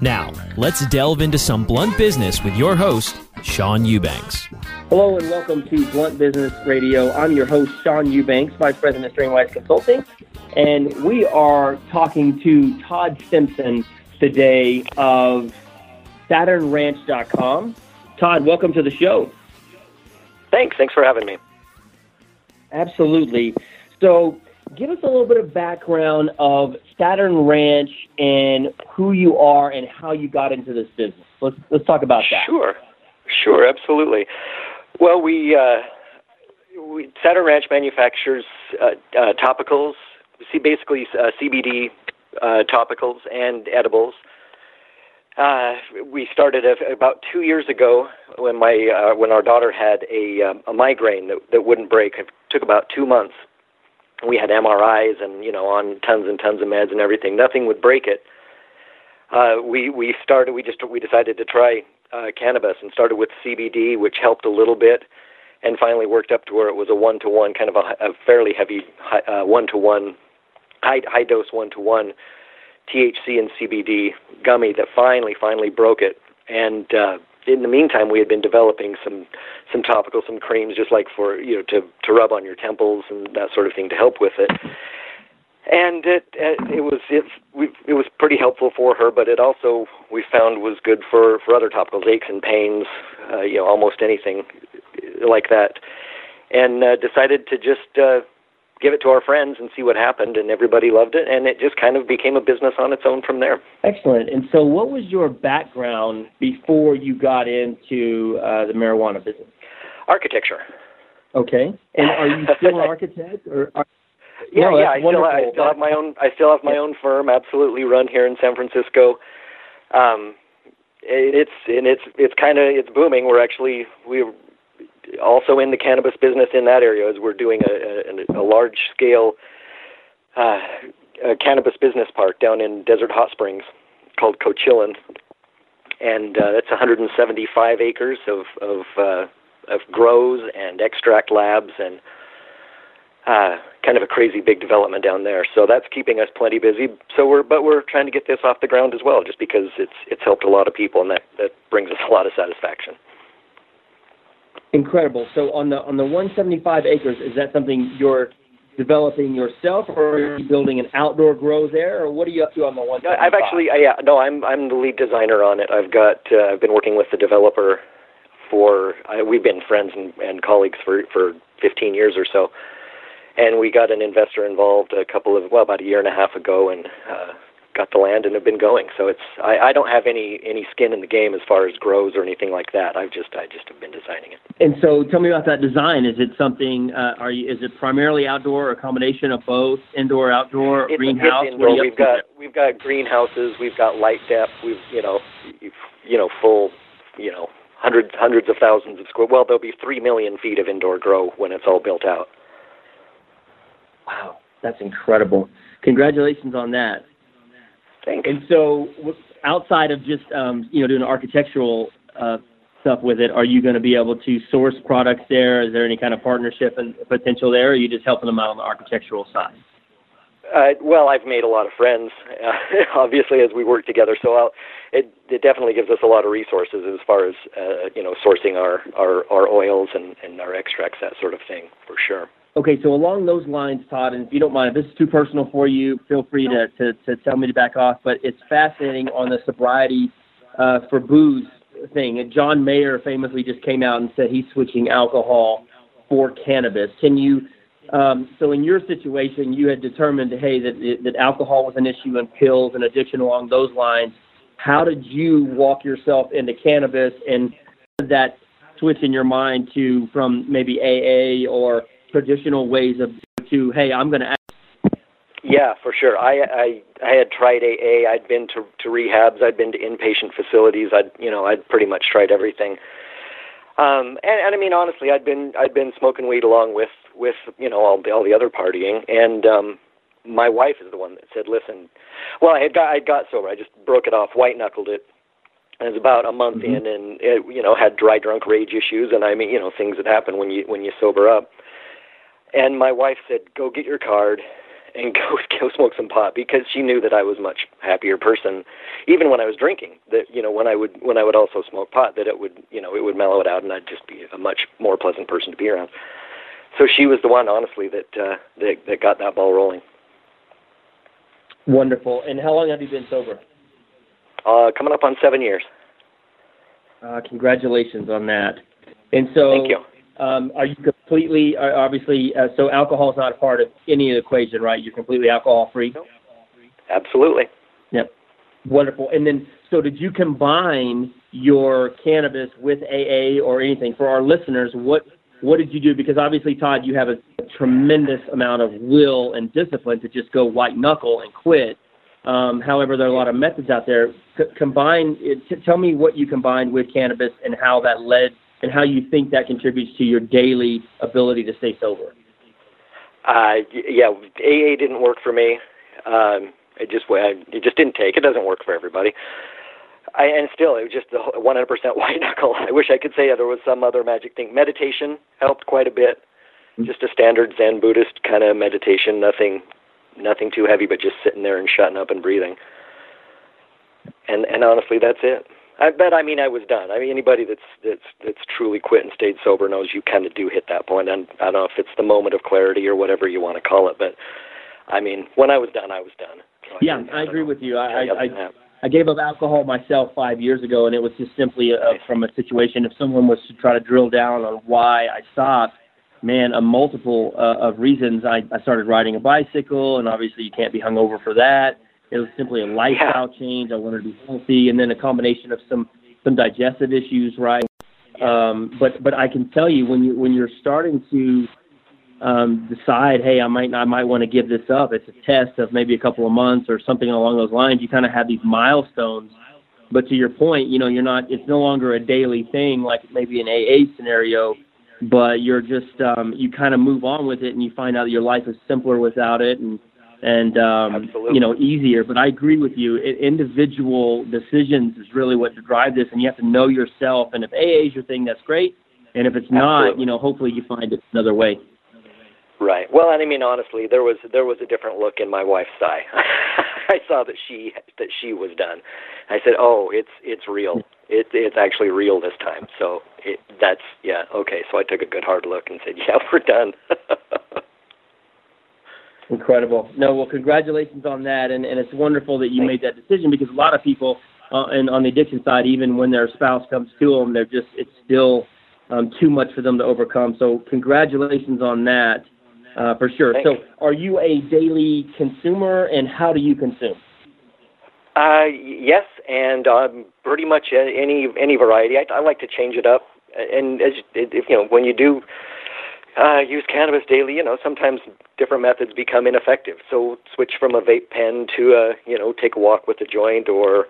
Now, let's delve into some blunt business with your host, Sean Eubanks. Hello and welcome to Blunt Business Radio. I'm your host, Sean Eubanks, Vice President of Strainwise Consulting, and we are talking to Todd Simpson today of SaturnRanch.com. Todd, welcome to the show. Thanks. Thanks for having me. Absolutely. So, give us a little bit of background of Saturn Ranch and who you are and how you got into this business. Let's let's talk about that. Sure, sure, absolutely. Well, we, uh, we Saturn Ranch manufactures uh, uh, topicals, see basically uh, CBD uh, topicals and edibles. Uh, we started about two years ago when my when our daughter had a, um, a migraine that, that wouldn't break. It took about two months. We had MRIs and you know on tons and tons of meds and everything. Nothing would break it. Uh, we we started. We just we decided to try uh, cannabis and started with CBD, which helped a little bit, and finally worked up to where it was a one to one kind of a, a fairly heavy one to one high high dose one to one THC and CBD gummy that finally, finally broke it. And uh, in the meantime, we had been developing some some topical, some creams, just like for you know to to rub on your temples and that sort of thing to help with it. And it it was it it was pretty helpful for her, but it also we found was good for for other topicals, aches and pains, uh, you know, almost anything like that. And uh, decided to just uh, give it to our friends and see what happened and everybody loved it and it just kind of became a business on its own from there. Excellent. And so what was your background before you got into uh, the marijuana business? Architecture. Okay. And are you still an architect or are, yeah no, yeah I still, I still have my own i still have my yeah. own firm absolutely run here in san francisco. Um it's and it's it's kind of it's booming. We're actually we also in the cannabis business in that area as we're doing a, a, a large scale uh, a cannabis business park down in Desert Hot Springs called Coachillin, and uh, it's 175 acres of of, uh, of grows and extract labs and uh, kind of a crazy big development down there. So that's keeping us plenty busy. So we're but we're trying to get this off the ground as well, just because it's it's helped a lot of people and that that brings us a lot of satisfaction. Incredible. So on the on the 175 acres, is that something you're developing yourself, or are you building an outdoor grow there, or what are you up to on the one? I've actually, yeah, no, I'm I'm the lead designer on it. I've got uh, I've been working with the developer for uh, we've been friends and, and colleagues for for 15 years or so, and we got an investor involved a couple of well about a year and a half ago, and uh, got the land and have been going. So it's I, I don't have any any skin in the game as far as grows or anything like that. I've just I just have been designing it. And so tell me about that design. Is it something? Uh, are you? Is it primarily outdoor, or a combination of both, indoor, outdoor, it's, greenhouse? It's indoor. We've got we've got greenhouses. We've got light dep. We've you know you know full you know hundreds hundreds of thousands of square. Well, there'll be three million feet of indoor grow when it's all built out. Wow, that's incredible! Congratulations on that. Thanks. And so, outside of just um, you know doing architectural uh, stuff with it, are you going to be able to source products there? Is there any kind of partnership and potential there? Or are you just helping them out on the architectural side? Uh, well, I've made a lot of friends, uh, obviously, as we work together. So I'll, it, it definitely gives us a lot of resources as far as uh, you know sourcing our, our, our oils and, and our extracts, that sort of thing, for sure. Okay, so along those lines, Todd, and if you don't mind, if this is too personal for you, feel free to, to, to tell me to back off. But it's fascinating on the sobriety uh, for booze thing. And John Mayer famously just came out and said he's switching alcohol for cannabis. Can you? Um, so in your situation, you had determined, hey, that that alcohol was an issue and pills and addiction along those lines. How did you walk yourself into cannabis and that switch in your mind to from maybe AA or traditional ways of to hey i'm going to yeah for sure i i i had tried aa i'd been to to rehabs i'd been to inpatient facilities i'd you know i'd pretty much tried everything Um, and, and I mean, honestly, I'd been I'd been smoking weed along with with you know all the all the other partying, and um, my wife is the one that said, "Listen, well, I had got I got sober. I just broke it off, white knuckled it. It was about a month mm-hmm. in, and it, you know had dry drunk rage issues, and I mean, you know, things that happen when you when you sober up. And my wife said, "Go get your card." and go go smoke some pot because she knew that I was a much happier person, even when I was drinking. That you know when I would when I would also smoke pot, that it would you know it would mellow it out, and I'd just be a much more pleasant person to be around. So she was the one, honestly, that uh, that that got that ball rolling. Wonderful. And how long have you been sober? Uh, coming up on seven years. Uh, congratulations on that. And so, thank you. Um, are you completely, uh, obviously, uh, so alcohol is not a part of any of the equation, right? You're completely alcohol free? Absolutely. Yep. Wonderful. And then, so did you combine your cannabis with AA or anything? For our listeners, what what did you do? Because obviously, Todd, you have a, tremendous amount of will and discipline to just go white knuckle and quit. Um, however, there are a lot of methods out there. C- combine. T- tell me what you combined with cannabis and how that led and how you think that contributes to your daily ability to stay sober. Uh, yeah, AA didn't work for me. Um, it just it just didn't take. It doesn't work for everybody. I, and still, it was just a 100% white knuckle. I wish I could say there was some other magic thing. Meditation helped quite a bit. Mm-hmm. Just a standard Zen Buddhist kind of meditation. Nothing, nothing too heavy, but just sitting there and shutting up and breathing. And and honestly, that's it. I bet. I mean, I was done. I mean, anybody that's that's that's truly quit and stayed sober knows you kind of do hit that point. And I don't know if it's the moment of clarity or whatever you want to call it, but I mean, when I was done, I was done. So yeah, I, I agree know. with you. I I, I, I gave up alcohol myself five years ago, and it was just simply a, nice. from a situation. If someone was to try to drill down on why I stopped, man, a multiple uh, of reasons. I, I started riding a bicycle, and obviously you can't be hungover for that. It was simply a lifestyle yeah. change. I wanted to be healthy, and then a combination of some some digestive issues, right? Um, but but I can tell you when you when you're starting to um, decide, hey, I might I might want to give this up. It's a test of maybe a couple of months or something along those lines. You kind of have these milestones. But to your point, you know, you're not. It's no longer a daily thing like maybe an AA scenario, but you're just um, you kind of move on with it, and you find out that your life is simpler without it, and and um, you know easier. But I agree with you. It, individual decisions is really what to drive this, and you have to know yourself. And if AA is your thing, that's great. And if it's Absolutely. not, you know, hopefully you find it another way. Right. Well, and I mean honestly, there was there was a different look in my wife's eye. I saw that she that she was done. I said, "Oh, it's it's real. It it's actually real this time." So it that's yeah okay. So I took a good hard look and said, "Yeah, we're done." Incredible. No, well, congratulations on that, and, and it's wonderful that you made that decision because a lot of people, uh, and on the addiction side, even when their spouse comes to them, they're just it's still um, too much for them to overcome. So, congratulations on that, uh, for sure. Thanks. So, are you a daily consumer, and how do you consume? Uh, yes, and um, pretty much any any variety. I, I like to change it up, and as if you know, when you do uh, use cannabis daily, you know, sometimes different methods become ineffective. So switch from a vape pen to a, you know, take a walk with a joint or,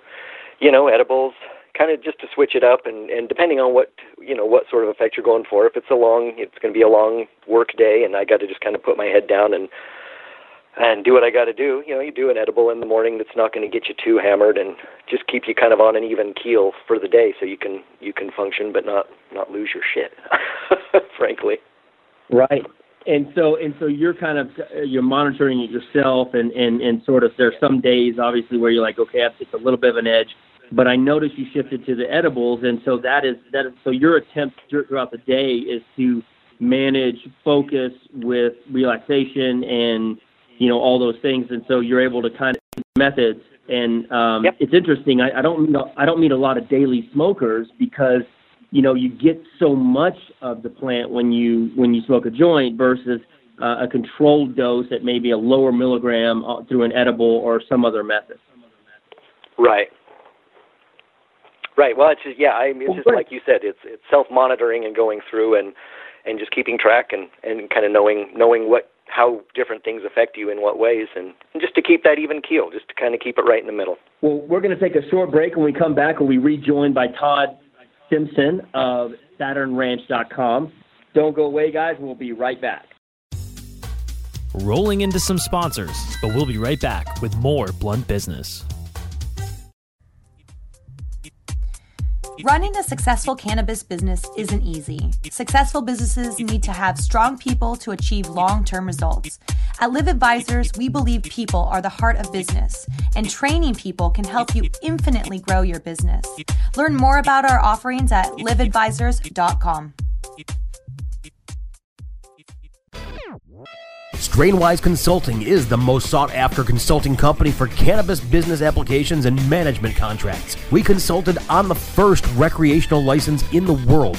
you know, edibles, kind of just to switch it up and, and depending on what, you know, what sort of effect you're going for. If it's a long, it's going to be a long work day and I got to just kind of put my head down and, and do what I got to do. You know, you do an edible in the morning that's not going to get you too hammered and just keep you kind of on an even keel for the day so you can, you can function but not, not lose your shit, frankly. Right. And so and so you're kind of you're monitoring it yourself and and and sort of there's some days obviously where you're like okay it's a little bit of an edge but I noticed you shifted to the edibles and so that is that is, so your attempt throughout the day is to manage focus with relaxation and you know all those things and so you're able to kind of methods and um yep. it's interesting I, I don't mean I don't meet a lot of daily smokers because you know you get so much of the plant when you when you smoke a joint versus uh, a controlled dose at maybe a lower milligram uh, through an edible or some other method. Right. Right. Well, it's just, yeah. I mean, it's just like you said. It's it's self monitoring and going through and and just keeping track and and kind of knowing knowing what how different things affect you in what ways and, and just to keep that even keel, just to kind of keep it right in the middle. Well, we're going to take a short break. When we come back, we'll be rejoined by Todd Simpson of SaturnRanch.com. Don't go away, guys. We'll be right back. Rolling into some sponsors, but we'll be right back with more Blunt Business. Running a successful cannabis business isn't easy. Successful businesses need to have strong people to achieve long term results. At Live Advisors, we believe people are the heart of business, and training people can help you infinitely grow your business. Learn more about our offerings at liveadvisors.com. Strainwise Consulting is the most sought after consulting company for cannabis business applications and management contracts. We consulted on the first recreational license in the world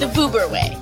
the Vuber way.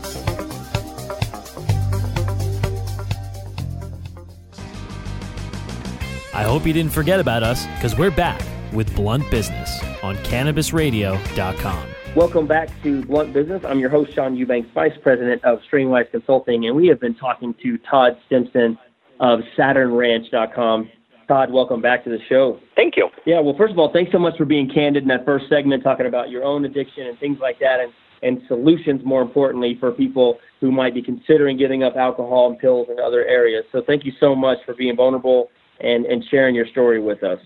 I hope you didn't forget about us because we're back with Blunt Business on CannabisRadio.com. Welcome back to Blunt Business. I'm your host, Sean Eubanks, Vice President of Strainwise Consulting, and we have been talking to Todd Simpson of SaturnRanch.com. Todd, welcome back to the show. Thank you. Yeah, well, first of all, thanks so much for being candid in that first segment, talking about your own addiction and things like that, and, and solutions, more importantly, for people who might be considering giving up alcohol and pills in other areas. So thank you so much for being vulnerable and, and sharing your story with us.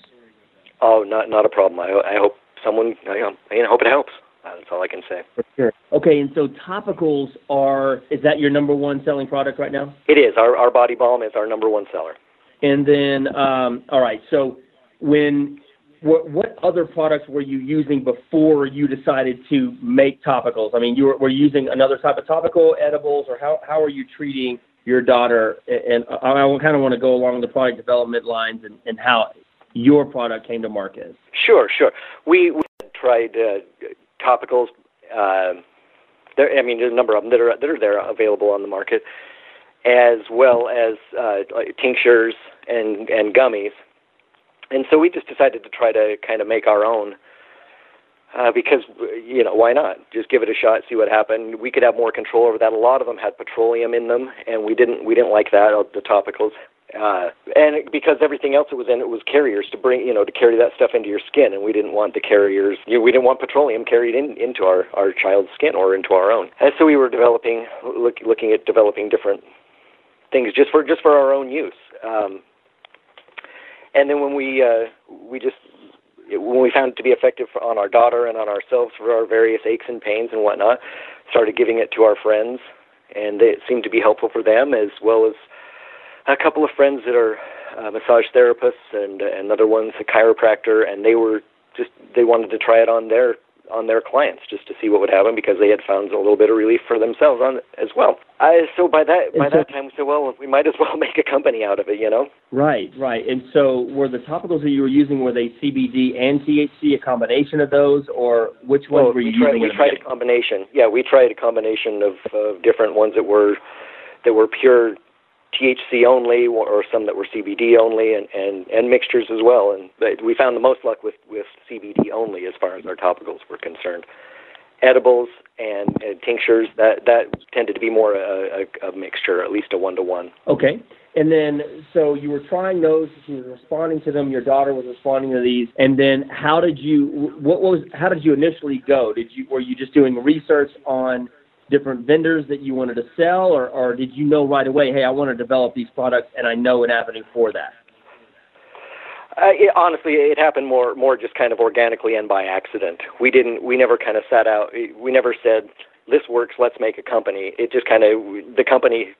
Oh, not not a problem. I, I hope someone, I, I hope it helps. That's all I can say. For sure. Okay, and so topicals are, is that your number one selling product right now? It is. Our, our body balm is our number one seller. And then, um, all right, so when, what, what other products were you using before you decided to make topicals? I mean, you were, were you using another type of topical edibles, or how, how are you treating your daughter? And I, I kind of want to go along the product development lines and, and how your product came to market. Sure, sure. We, we tried uh, topicals. Uh, there, I mean, there's a number of them that are that are there available on the market, as well as uh, tinctures and and gummies. And so we just decided to try to kind of make our own. Uh, because you know why not? Just give it a shot, see what happened. We could have more control over that. A lot of them had petroleum in them, and we didn't we didn't like that. The topicals, uh, and because everything else that was in it was carriers to bring, you know, to carry that stuff into your skin, and we didn't want the carriers, you know, we didn't want petroleum carried in into our our child's skin or into our own. And so we were developing, look, looking at developing different things just for just for our own use. Um, and then when we uh, we just when we found it to be effective on our daughter and on ourselves for our various aches and pains and whatnot, started giving it to our friends, and it seemed to be helpful for them as well as a couple of friends that are uh, massage therapists and another one's a chiropractor, and they were just they wanted to try it on their on their clients just to see what would happen because they had found a little bit of relief for themselves on as well. I, so by that by so- that time we said, well, we might as well make a company out of it, you know. Right, right. And so were the topicals that you were using, were they CBD and THC, a combination of those, or which ones Well, were you we tried, using? we tried a combination. Yeah, we tried a combination of uh, different ones that were that were pure THC only, or, some that were CBD only, and, and, and mixtures as well. And we found the most luck with, with CBD only as far as our topicals were concerned. Edibles and, and tinctures that that tended to be more a, a, a mixture, at least a one to one. Okay. And then, so you were trying those, you were responding to them, your daughter was responding to these, and then how did you, what was, how did you initially go? Did you, were you just doing research on different vendors that you wanted to sell, or, or did you know right away, hey, I want to develop these products and I know an avenue for that? Uh, it, honestly, it happened more more just kind of organically and by accident. We didn't. We never kind of sat out. We never said this works. Let's make a company. It just kind of the company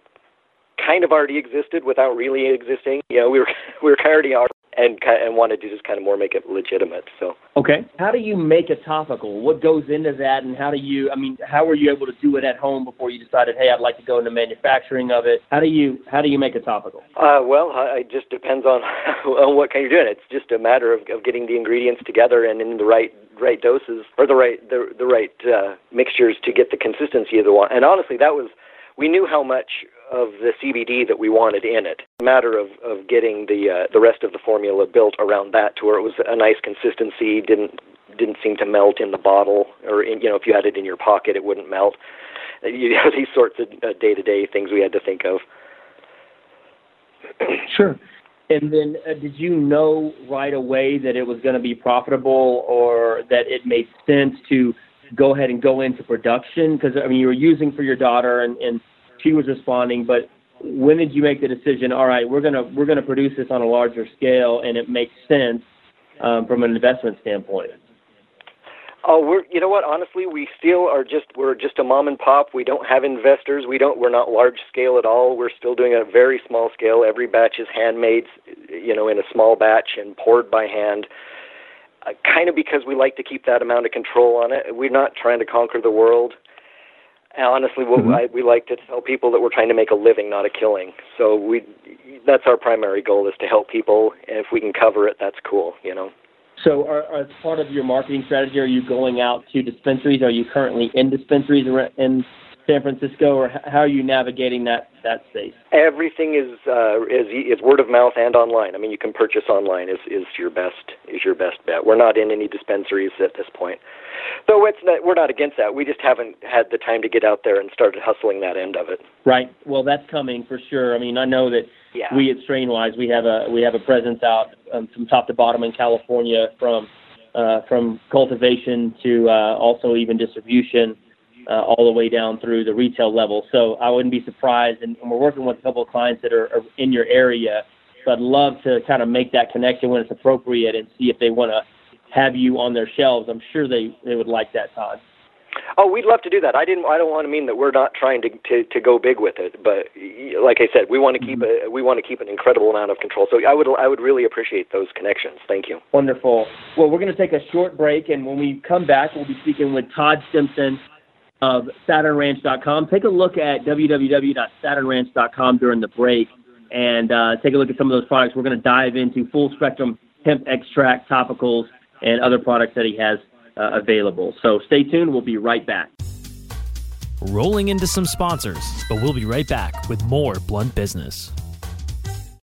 kind of already existed without really existing. You know, we were we were already and and wanted to just kind of more make it legitimate. So okay, how do you make a topical? What goes into that, and how do you? I mean, how were you able to do it at home before you decided, hey, I'd like to go into manufacturing of it? How do you how do you make a topical? Uh, well, it just depends on on what kind you're doing. It's just a matter of, of getting the ingredients together and in the right right doses or the right the the right uh, mixtures to get the consistency of the one. And honestly, that was we knew how much of the CBD that we wanted in it. A matter of, of getting the uh, the rest of the formula built around that to where it was a nice consistency, didn't didn't seem to melt in the bottle, or in, you know if you had it in your pocket, it wouldn't melt. You know these sorts of day to day things we had to think of. sure. And then, uh, did you know right away that it was going to be profitable, or that it made sense to go ahead and go into production? Because I mean, you were using for your daughter, and, and she was responding, but when did you make the decision? All right, we're gonna we're gonna produce this on a larger scale, and it makes sense um, from an investment standpoint. Oh, we're you know what? Honestly, we still are just we're just a mom and pop. We don't have investors. We don't we're not large scale at all. We're still doing a very small scale. Every batch is handmade, you know, in a small batch and poured by hand. Uh, kind of because we like to keep that amount of control on it. We're not trying to conquer the world. Honestly, what mm-hmm. I, we like to tell people that we're trying to make a living, not a killing. So we, that's our primary goal is to help people. And if we can cover it, that's cool, you know. So, are, are, as part of your marketing strategy, are you going out to dispensaries? Are you currently in dispensaries in San Francisco, or how are you navigating that that space? Everything is uh, is is word of mouth and online. I mean, you can purchase online. is is your best is your best bet. We're not in any dispensaries at this point, though it's not, we're not against that. We just haven't had the time to get out there and started hustling that end of it. Right. Well, that's coming for sure. I mean, I know that yeah. we at Strainwise we have a we have a presence out um, from top to bottom in California, from uh, from cultivation to uh, also even distribution uh, all the way down through the retail level. So I wouldn't be surprised, and, and we're working with a couple of clients that are, are in your area. So I'd love to kind of make that connection when it's appropriate and see if they want to have you on their shelves. I'm sure they they would like that, Todd. Oh, we'd love to do that. I didn't. I don't want to mean that we're not trying to to, to go big with it, but like I said, we want to keep mm-hmm. a we want to keep an incredible amount of control. So I would I would really appreciate those connections. Thank you. Wonderful. Well, we're going to take a short break, and when we come back, we'll be speaking with Todd Simpson of SaturnRanch.com. Take a look at www.saturnranch.com during the break and uh, take a look at some of those products. We're going to dive into full spectrum hemp extract topicals and other products that he has uh, available. So stay tuned. We'll be right back. Rolling into some sponsors, but we'll be right back with more blunt business.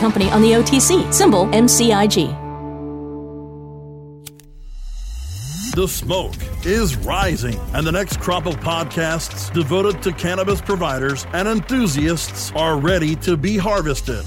company on the OTC, symbol MCIG. The smoke is rising, and the next crop of podcasts devoted to cannabis providers and enthusiasts are ready to be harvested.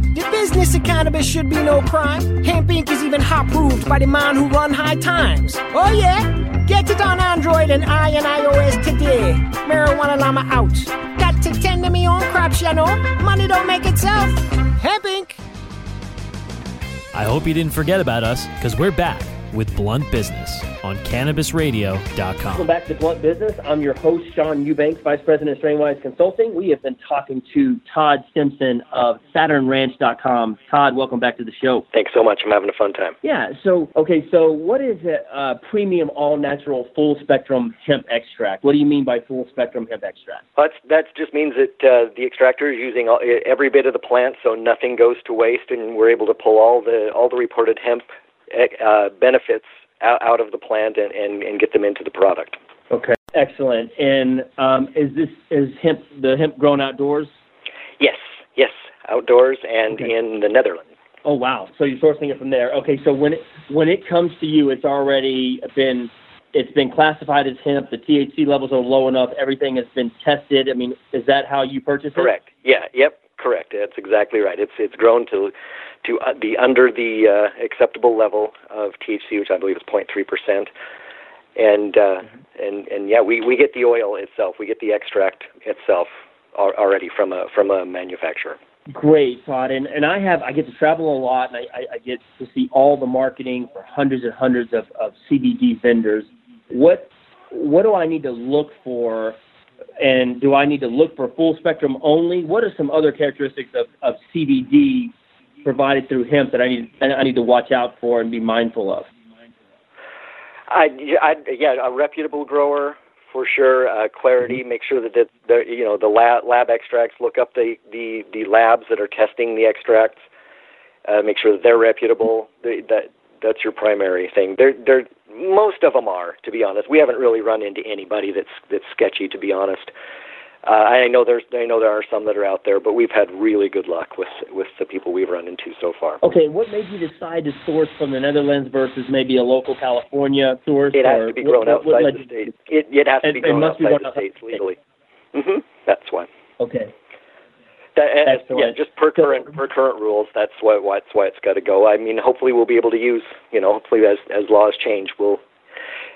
The business of cannabis should be no crime. Hempire is even hot proved by the man who run high times. Oh yeah? Get it on Android and I and iOS today. Marijuana Llama out. Got to tend to me own crops, you know. Money don't make itself. Hempire I hope you didn't forget about us, because we're back with Blunt Business on CannabisRadio.com. Welcome back to Blunt Business. I'm your host, Sean Eubanks, Vice President of Strainwise Consulting. We have been talking to Todd Simpson of SaturnRanch.com. Todd, welcome back to the show. Thanks so much. I'm having a fun time. Yeah. So, okay. So, what is a uh, premium all natural full spectrum hemp extract? What do you mean by full spectrum hemp extract? Well, that just means that uh, the extractor is using all, every bit of the plant, so nothing goes to waste, and we're able to pull all the all the reported hemp uh, benefits out, out of the plant and, and, and get them into the product. Okay, excellent. And um, is this is hemp the hemp grown outdoors? Yes, yes, outdoors and okay. in the Netherlands. Oh wow! So you're sourcing it from there. Okay, so when it when it comes to you, it's already been it's been classified as hemp. The THC levels are low enough. Everything has been tested. I mean, is that how you purchase it? Correct. Yeah. Yep. Correct. That's exactly right. It's it's grown to to uh, be under the uh, acceptable level of THC, which I believe is 0.3 percent. And uh, mm-hmm. and and yeah, we, we get the oil itself. We get the extract itself already from a from a manufacturer. Great, Todd. And and I have I get to travel a lot, and I, I, I get to see all the marketing for hundreds and hundreds of, of CBD vendors. What what do I need to look for and do I need to look for full spectrum only? What are some other characteristics of, of CBD provided through hemp that I need I need to watch out for and be mindful of? I, I yeah, a reputable grower for sure. Uh, clarity. Mm-hmm. Make sure that the, the you know the lab lab extracts. Look up the the the labs that are testing the extracts. Uh, make sure that they're reputable. The, that that's your primary thing. They're they're most of them are, to be honest. We haven't really run into anybody that's that's sketchy, to be honest. Uh, I know there's I know there are some that are out there, but we've had really good luck with with the people we've run into so far. Okay, what made you decide to source from the Netherlands versus maybe a local California source? It has to be grown what, outside what the state. It, it has to be grown outside be the states legally. Mm-hmm. That's why. Okay. That, eh, and, yeah, just per current per current rules, that's why, why that's why it's got to go. I mean, hopefully we'll be able to use, you know, hopefully as as laws change, we'll.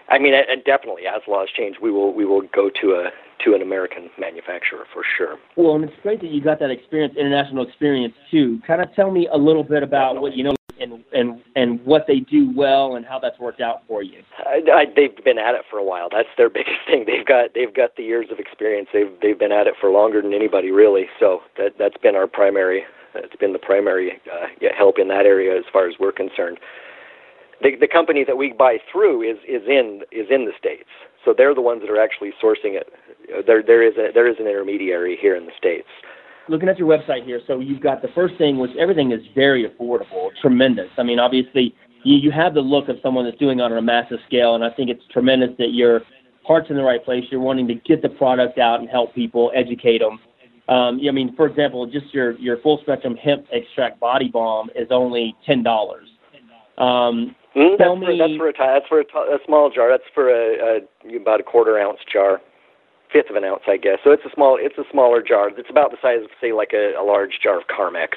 I mean, and definitely as laws change, we will we will go to a to an American manufacturer for sure. Well, and it's great that you got that experience, international experience too. Kind of tell me a little bit about what you know and and and what they do well and how that's worked out for you. I, I, they've been at it for a while. That's their biggest thing. They've got they've got the years of experience. They've they've been at it for longer than anybody really. So that that's been our primary. It's been the primary uh, help in that area as far as we're concerned. The the company that we buy through is is in is in the states. So they're the ones that are actually sourcing it. There there is a there is an intermediary here in the states looking at your website here, so you've got the first thing, which everything is very affordable, tremendous. I mean, obviously, you, you have the look of someone that's doing it on a massive scale, and I think it's tremendous that your heart's in the right place. You're wanting to get the product out and help people, educate them. Um, I mean, for example, just your your full spectrum hemp extract body balm is only ten dollars. Um, mm, that's, me, for, that's for a that's for a, a small jar. That's for a, a about a quarter ounce jar fifth of an ounce, I guess. So it's a small, it's a smaller jar. It's about the size of, say, like a, a large jar of Carmex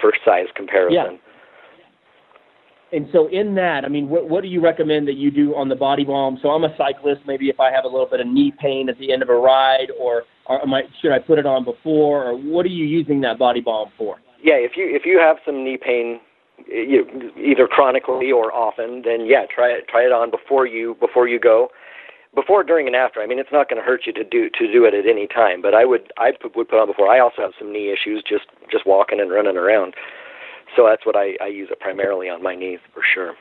for size comparison. Yeah. And so in that, I mean, what, what do you recommend that you do on the body balm? So I'm a cyclist. Maybe if I have a little bit of knee pain at the end of a ride, or, or am I, should I put it on before, or what are you using that body balm for? Yeah, if you if you have some knee pain, you, either chronically or often, then yeah, try it try it on before you before you go before, during, and after. I mean, it's not going to hurt you to do to do it at any time. But I would I would put on before. I also have some knee issues, just just walking and running around. So that's what I, I use it primarily on my knees for sure.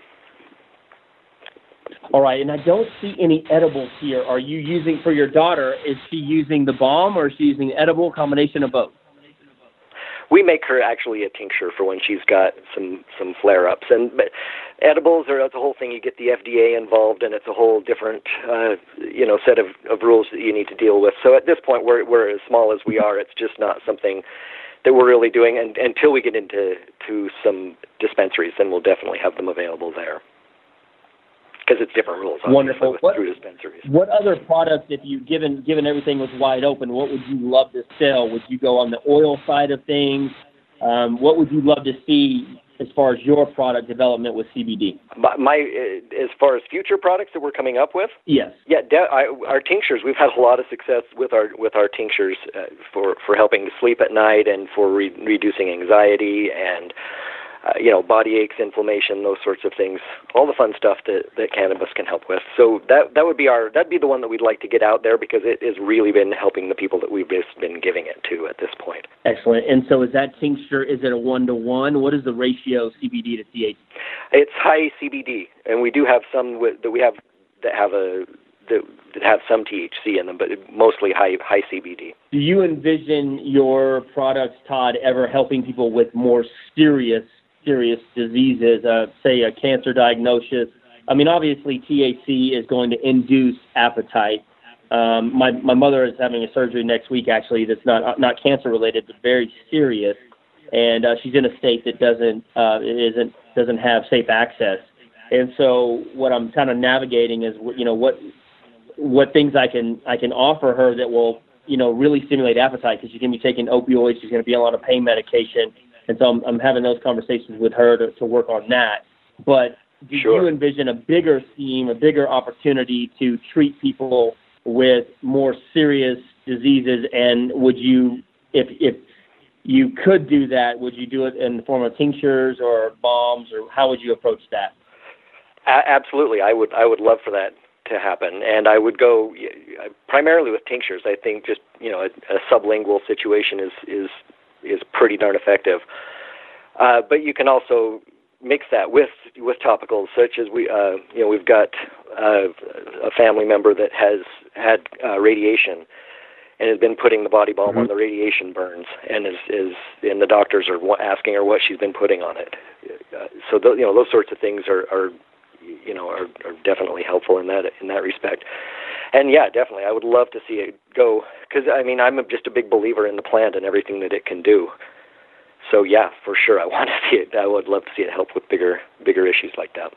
All right, and I don't see any edibles here. Are you using for your daughter? Is she using the balm or is she using edible? Combination of both we make her actually a tincture for when she's got some some flare ups and but edibles are it's a whole thing. You get the FDA involved and it's a whole different uh you know set of of rules that you need to deal with. So at this point we're we're as small as we are. It's just not something that we're really doing. And until we get into to some dispensaries then we'll definitely have them available there because it's different rules. Wonderful. What, through dispensaries. What other products, if you given given everything was wide open, what would you love to sell? Would you go on the oil side of things? Um, what would you love to see as far as your product development with CBD? My, my uh, as far as future products that we're coming up with. Yes. Yeah, de- I, our tinctures. We've had a lot of success with our with our tinctures uh, for for helping to sleep at night and for re- reducing anxiety and uh, you know, body aches, inflammation, those sorts of things, all the fun stuff that, that cannabis can help with. So that that would be our that'd be the one that we'd like to get out there because it has really been helping the people that we've just been giving it to at this point. Excellent. And so is that tincture? Is it a one to one? What is the ratio of CBD to THC? It's high CBD, and we do have some with, that we have that have a that, that have some THC in them, but mostly high high CBD. Do you envision your products, Todd, ever helping people with more serious serious diseases, uh, say a cancer diagnosis. I mean, obviously THC is going to induce appetite. Um, my my mother is having a surgery next week, actually, that's not not cancer related, but very serious, and uh, she's in a state that doesn't uh, isn't doesn't have safe access. And so, what I'm kind of navigating is, you know, what what things I can I can offer her that will, you know, really stimulate appetite because she's going to be taking opioids, she's going to be on a pain medication, and so I'm, I'm having those conversations with her to, to work on that. But do sure. you envision a bigger scheme, a bigger opportunity to treat people with more serious diseases? And would you, if if you could do that, would you do it in the form of tinctures or balms, or how would you approach that? A- absolutely, I would. I would love for that to happen, and I would go primarily with tinctures. I think just you know a, a sublingual situation is is is pretty darn effective. Uh, but you can also mix that with with topicals, such as we uh, you know we've got uh, a family member that has had uh, radiation and has been putting the body balm mm-hmm. on the radiation burns, and is is and the doctors are asking her what she's been putting on it. Uh, so th- you know those sorts of things are are you know are, are definitely helpful in that in that respect. And yeah, definitely, I would love to see it go because I mean I'm just a big believer in the plant and everything that it can do. So yeah, for sure, I want to see it. I would love to see it help with bigger bigger issues like that.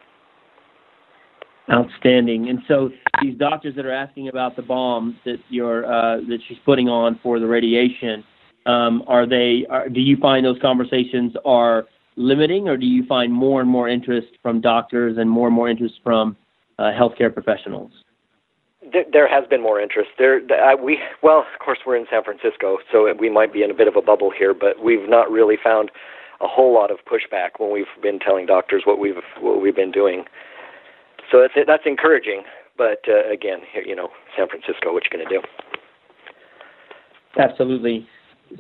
Outstanding. And so these doctors that are asking about the balms that you're uh, that she's putting on for the radiation, um, are they? Are, do you find those conversations are limiting, or do you find more and more interest from doctors and more and more interest from uh, healthcare professionals? there has been more interest. There, uh, we well, of course, we're in San Francisco, so we might be in a bit of a bubble here, but we've not really found a whole lot of pushback when we've been telling doctors what we've what we've been doing. So that's that's encouraging. But uh, again, you know, San Francisco, what you going to do? Absolutely.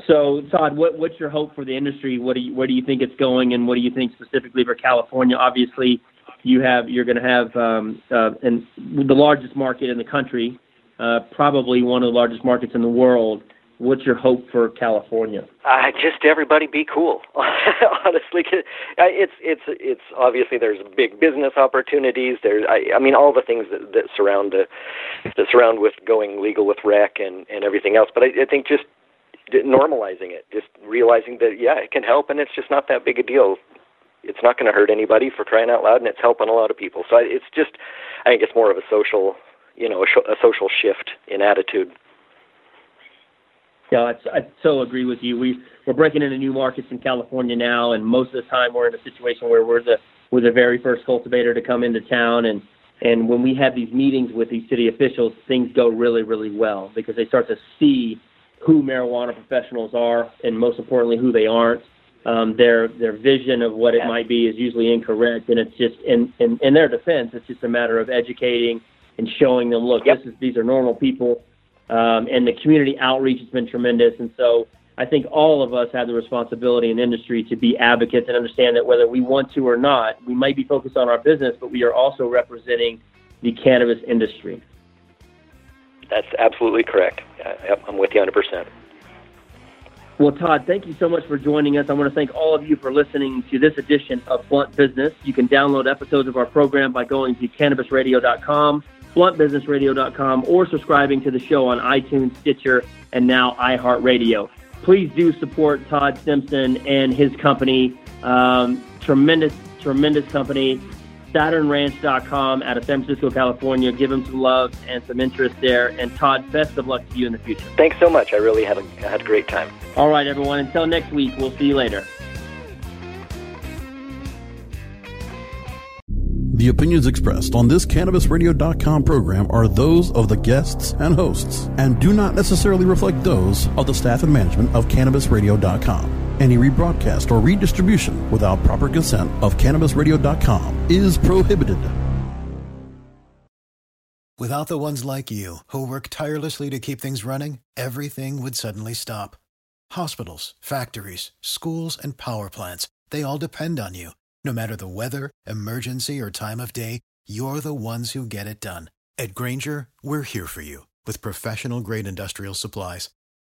So, Todd, what, what's your hope for the industry? What do you, where do you think it's going, and what do you think specifically for California? Obviously, you have you're going to have um, uh, and the largest market in the country, uh, probably one of the largest markets in the world. What's your hope for California? Uh, just everybody be cool. Honestly, it's it's it's obviously there's big business opportunities. There's I, I mean all the things that, that surround the that surround with going legal with rec and and everything else. But I, I think just normalizing it, just realizing that yeah, it can help, and it's just not that big a deal it's not going to hurt anybody for crying out loud, and it's helping a lot of people. So it's just, I think it's more of a social, you know, a, sh- a social shift in attitude. Yeah, I, I so agree with you. We we're breaking into new markets in California now, and most of the time we're in a situation where we're the we're the very first cultivator to come into town, and and when we have these meetings with these city officials, things go really really well because they start to see who marijuana professionals are, and most importantly, who they aren't um, their their vision of what it might be is usually incorrect, and it's just in, in in their defense, it's just a matter of educating and showing them, look, yep. this is these are normal people, um, and the community outreach has been tremendous, and so I think all of us have the responsibility in industry to be advocates and understand that whether we want to or not, we might be focused on our business, but we are also representing the cannabis industry. That's absolutely correct. I'm with you 100%. Well, Todd, thank you so much for joining us. I want to thank all of you for listening to this edition of Blunt Business. You can download episodes of our program by going to cannabisradio.com, bluntbusinessradio.com, or subscribing to the show on iTunes, Stitcher, and now iHeartRadio. Please do support Todd Simpson and his company. Um, tremendous, tremendous company. SaturnRanch.com out of San Francisco, California. Give him some love and some interest there. And Todd, best of luck to you in the future. Thanks so much. I really had a, had a great time. All right, everyone. Until next week, we'll see you later. The opinions expressed on this CannabisRadio.com program are those of the guests and hosts and do not necessarily reflect those of the staff and management of CannabisRadio.com. Any rebroadcast or redistribution without proper consent of CannabisRadio.com is prohibited. Without the ones like you, who work tirelessly to keep things running, everything would suddenly stop. Hospitals, factories, schools, and power plants, they all depend on you. No matter the weather, emergency, or time of day, you're the ones who get it done. At Grainger, we're here for you with professional grade industrial supplies.